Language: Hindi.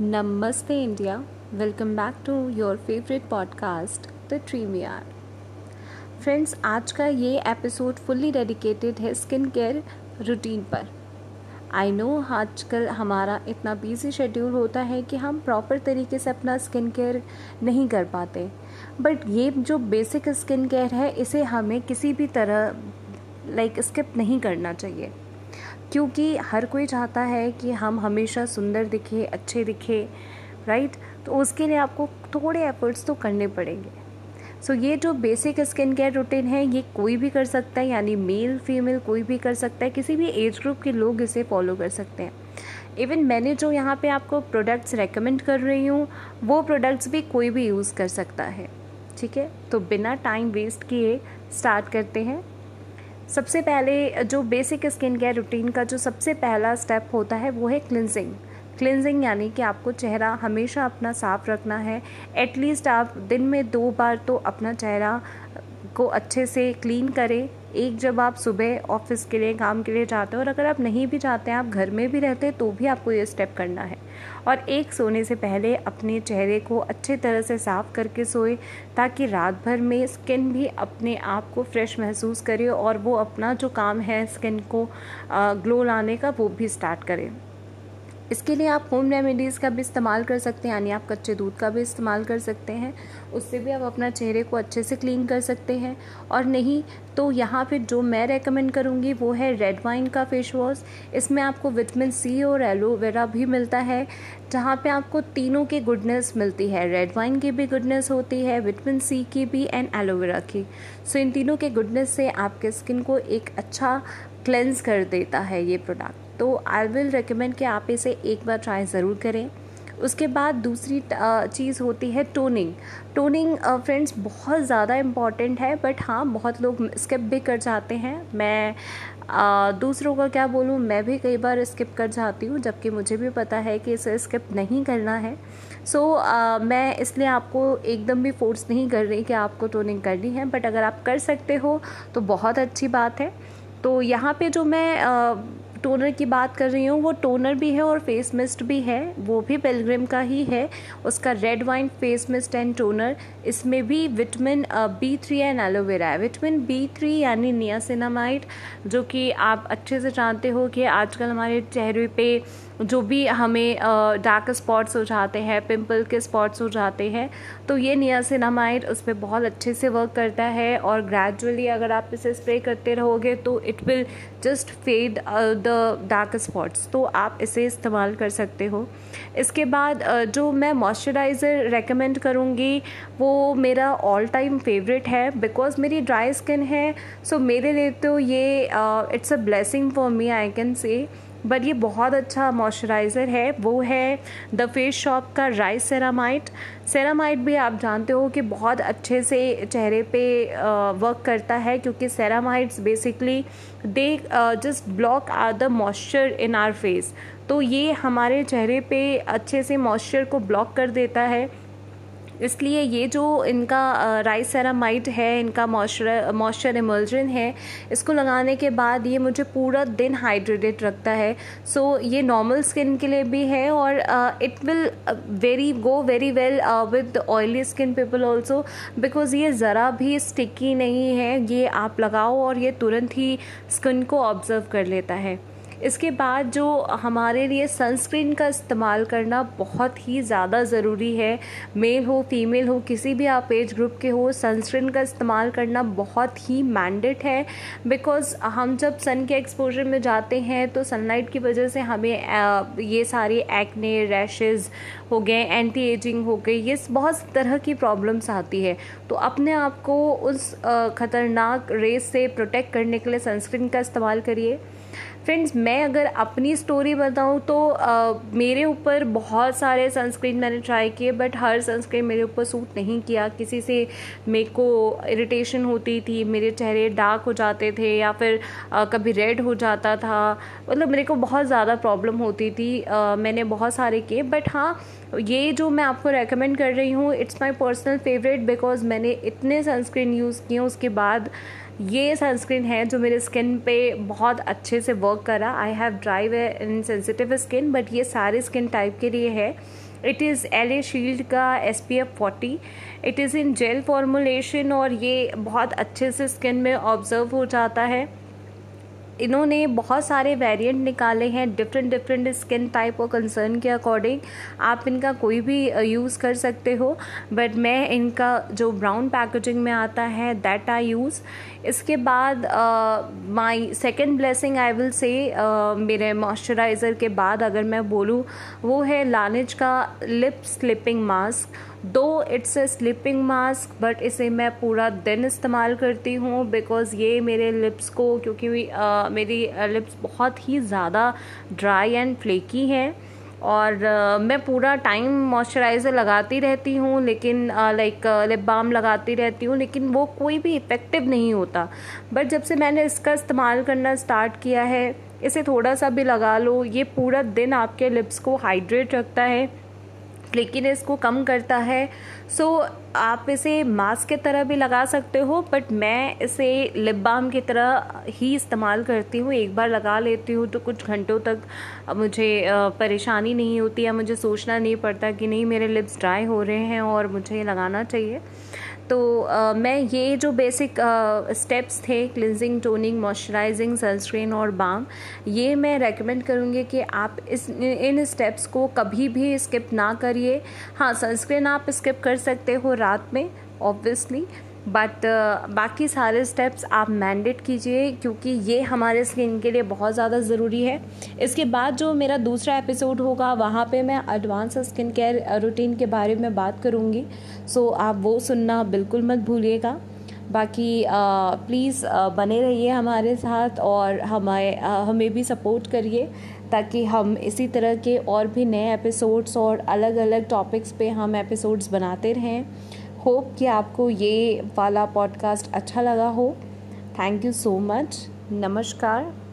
Namaste India. Welcome back to your favorite podcast, The Dreamy Hour. Friends आज का ये एपिसोड फुल्ली डेडिकेटेड है स्किन केयर रूटीन पर आई नो आजकल हमारा इतना बिज़ी शेड्यूल होता है कि हम प्रॉपर तरीके से अपना स्किन केयर नहीं कर पाते बट ये जो बेसिक स्किन केयर है इसे हमें किसी भी तरह लाइक like, स्किप नहीं करना चाहिए क्योंकि हर कोई चाहता है कि हम हमेशा सुंदर दिखे अच्छे दिखे राइट तो उसके लिए आपको थोड़े एफर्ट्स तो करने पड़ेंगे। सो so, ये जो बेसिक स्किन केयर रूटीन है ये कोई भी कर सकता है यानी मेल फीमेल कोई भी कर सकता है किसी भी एज ग्रुप के लोग इसे फॉलो कर सकते हैं। इवन मैंने जो यहाँ पे आपको प्रोडक्ट्स रेकमेंड कर रही हूँ वो प्रोडक्ट्स भी कोई भी यूज़ कर सकता है। ठीक है? तो बिना टाइम वेस्ट किए स्टार्ट करते हैं। सबसे पहले जो बेसिक स्किन केयर रूटीन का जो सबसे पहला स्टेप होता है, वो है क्लिनजिंग क्लिनजिंग यानी कि आपको चेहरा हमेशा अपना साफ़ रखना है. एटलीस्ट आप दिन में दो बार तो अपना चेहरा को अच्छे से क्लीन करें। एक जब आप सुबह ऑफ़िस के लिए, काम के लिए जाते हो और अगर आप नहीं भी जाते हैं, आप घर में भी रहते हैं तो भी आपको ये स्टेप करना है। और एक सोने से पहले अपने चेहरे को अच्छे तरह से साफ़ करके सोए, ताकि रात भर में स्किन भी अपने आप को फ्रेश महसूस करे और वो अपना जो काम है स्किन को ग्लो लाने का वो भी स्टार्ट करें। इसके लिए आप होम रेमेडीज़ का भी इस्तेमाल कर सकते हैं, यानी आप कच्चे दूध का भी इस्तेमाल कर सकते हैं। उससे भी आप अपना चेहरे को अच्छे से क्लीन कर सकते हैं। और नहीं तो यहाँ पे जो मैं रेकमेंड करूँगी वो है रेड वाइन का फेस वॉश इसमें आपको विटामिन सी और एलोवेरा भी मिलता है, जहाँ पे आपको तीनों की गुडनेस मिलती है। रेड वाइन की भी गुडनेस होती है विटामिन सी की भी एंड एलोवेरा की। सो इन तीनों के गुडनेस से आपके स्किन को एक अच्छा क्लेंस कर देता है ये प्रोडक्ट तो आई विल रिकमेंड कि आप इसे एक बार ट्राई ज़रूर करें। उसके बाद दूसरी चीज़ होती है टोनिंग टोनिंग फ्रेंड्स बहुत ज़्यादा इंपॉर्टेंट है बट हाँ बहुत लोग स्किप भी कर जाते हैं। मैं आ, दूसरों का क्या बोलूँ मैं भी कई बार स्किप कर जाती हूँ जबकि मुझे भी पता है कि इसे स्किप नहीं करना है। सो so, मैं इसलिए आपको एकदम भी फोर्स नहीं कर रही कि आपको टोनिंग करनी है बट अगर आप कर सकते हो तो बहुत अच्छी बात है। तो यहाँ पे जो मैं आ, टोनर की बात कर रही हूँ, वो टोनर भी है और फेस मिस्ट भी है, वो भी पेलग्रिम का ही है। उसका red wine face mist and toner इसमें भी vitamin B three and aloe vera है। विटामिन बी थ्री यानी नियासिनामाइड जो कि आप अच्छे से जानते हो कि आजकल हमारे चेहरे पे जो भी हमें डार्क स्पॉट्स हो जाते हैं पिंपल के स्पॉट्स हो जाते हैं तो ये नियासिनामाइड उस पर बहुत अच्छे से वर्क करता है और ग्रेजुअली अगर आप इसे स्प्रे करते रहोगे तो it will just fade the dark spots तो आप इसे इस्तेमाल कर सकते हो। इसके बाद uh, जो मैं मॉइस्चराइज़र रेकमेंड करूँगी वो मेरा ऑल टाइम फेवरेट है बिकॉज़ मेरी ड्राई स्किन है सो so मेरे लिए तो ये it's a blessing for me I can say but ये बहुत अच्छा मॉइस्चराइज़र है। वो है द फेस शॉप का राइस सेरामाइट सेरामाइट भी आप जानते हो कि बहुत अच्छे से चेहरे पे वर्क करता है क्योंकि ceramides basically they just block our the moisture in our face तो ये हमारे चेहरे पे अच्छे से मॉइस्चर को ब्लॉक कर देता है। इसलिए ये जो इनका राइस सेरामाइट है इनका मॉइस्चर मॉइस्चर इमल्जन है इसको लगाने के बाद ये मुझे पूरा दिन हाइड्रेटेड रखता है। सो so, ये नॉर्मल स्किन के लिए भी है और it will very go very well with oily skin people also because ये ज़रा भी स्टिकी नहीं है ये आप लगाओ और ये तुरंत ही स्किन को ऑब्ज़र्व कर लेता है। इसके बाद जो हमारे लिए सनस्क्रीन का इस्तेमाल करना बहुत ही ज़्यादा ज़रूरी है। मेल हो फीमेल हो, किसी भी आप एज ग्रुप के हो सनस्क्रीन का इस्तेमाल करना बहुत ही मैंडेट है। बिकॉज़ हम जब सन के एक्सपोजर में जाते हैं तो सनलाइट की वजह से हमें ये सारी एक्ने रैशेज़ हो गए एंटी एजिंग हो गई, ये बहुत तरह की प्रॉब्लम्स आती है। तो अपने आप को उस ख़तरनाक रेस से प्रोटेक्ट करने के लिए सनस्क्रीन का इस्तेमाल करिए। फ्रेंड्स मैं अगर अपनी स्टोरी बताऊँ तो आ, मेरे ऊपर बहुत सारे सनस्क्रीन मैंने ट्राई किए बट हर सनस्क्रीन मेरे ऊपर सूट नहीं किया। किसी से मेरे को इरिटेशन होती थी मेरे चेहरे डार्क हो जाते थे या फिर आ, कभी रेड हो जाता था। मतलब मेरे को बहुत ज़्यादा प्रॉब्लम होती थी। आ, मैंने बहुत सारे किए बट हाँ ये जो मैं आपको रेकमेंड कर रही हूँ it's my personal favourite because मैंने इतने सनस्क्रीन यूज़ किए उसके बाद ये सनस्क्रीन है जो मेरे स्किन पे बहुत अच्छे से वर्क करा। I have dry in sensitive skin but ये सारे स्किन टाइप के लिए है। It is L A shield का S P F forty it is in gel formulation और ये बहुत अच्छे से स्किन में ऑब्ज़र्व हो जाता है। इन्होंने बहुत सारे वेरिएंट निकाले हैं डिफरेंट डिफरेंट स्किन टाइप और कंसर्न के अकॉर्डिंग आप इनका कोई भी यूज़ कर सकते हो बट मैं इनका जो ब्राउन पैकेजिंग में आता है दैट आई यूज़ इसके बाद my second blessing I will say मेरे मॉइस्चराइज़र के बाद अगर मैं बोलूँ, वो है लानिज का लिप स्लिपिंग मास्क दो it's a sleeping mask but इसे मैं पूरा दिन इस्तेमाल करती हूँ बिकॉज़ ये मेरे लिप्स को क्योंकि uh, मेरी लिप्स बहुत ही ज़्यादा ड्राई एंड फ्लेकी हैं और uh, मैं पूरा टाइम मॉइस्चराइज़र लगाती रहती हूँ लेकिन लाइक लिप बाम लगाती रहती हूँ लेकिन वो कोई भी इफ़ेक्टिव नहीं होता। बट जब से मैंने इसका इस्तेमाल करना स्टार्ट किया है इसे थोड़ा सा भी लगा लो ये पूरा दिन आपके लिप्स को हाइड्रेट रखता है। लेकिन इसको कम करता है। सो so, आप इसे मास्क की तरह भी लगा सकते हो बट मैं इसे लिप बाम की तरह ही इस्तेमाल करती हूँ। एक बार लगा लेती हूँ तो कुछ घंटों तक मुझे परेशानी नहीं होती या मुझे सोचना नहीं पड़ता कि नहीं मेरे लिप्स ड्राई हो रहे हैं और मुझे ये लगाना चाहिए। तो आ, मैं ये जो बेसिक स्टेप्स थे क्लिनजिंग टोनिंग मॉइस्चराइजिंग सनस्क्रीन और बाम ये मैं रेकमेंड करूँगी कि आप इस इन स्टेप्स को कभी भी स्किप ना करिए। हाँ सनस्क्रीन आप स्किप कर सकते हो रात में ऑब्वियसली बट uh, बाकी सारे स्टेप्स आप मैंडेट कीजिए क्योंकि ये हमारे स्किन के लिए बहुत ज़्यादा ज़रूरी है। इसके बाद जो मेरा दूसरा एपिसोड होगा वहाँ पे मैं एडवांस स्किन केयर रूटीन के बारे में बात करूँगी। सो आप वो सुनना बिल्कुल मत भूलिएगा। बाकी प्लीज़ बने रहिए हमारे साथ और हमें हमें भी सपोर्ट करिए ताकि हम इसी तरह के और भी नए एपिसोड्स और अलग अलग टॉपिक्स पे हम एपिसोड्स बनाते रहें। होप कि आपको ये वाला पॉडकास्ट अच्छा लगा हो। थैंक यू सो मच नमस्कार।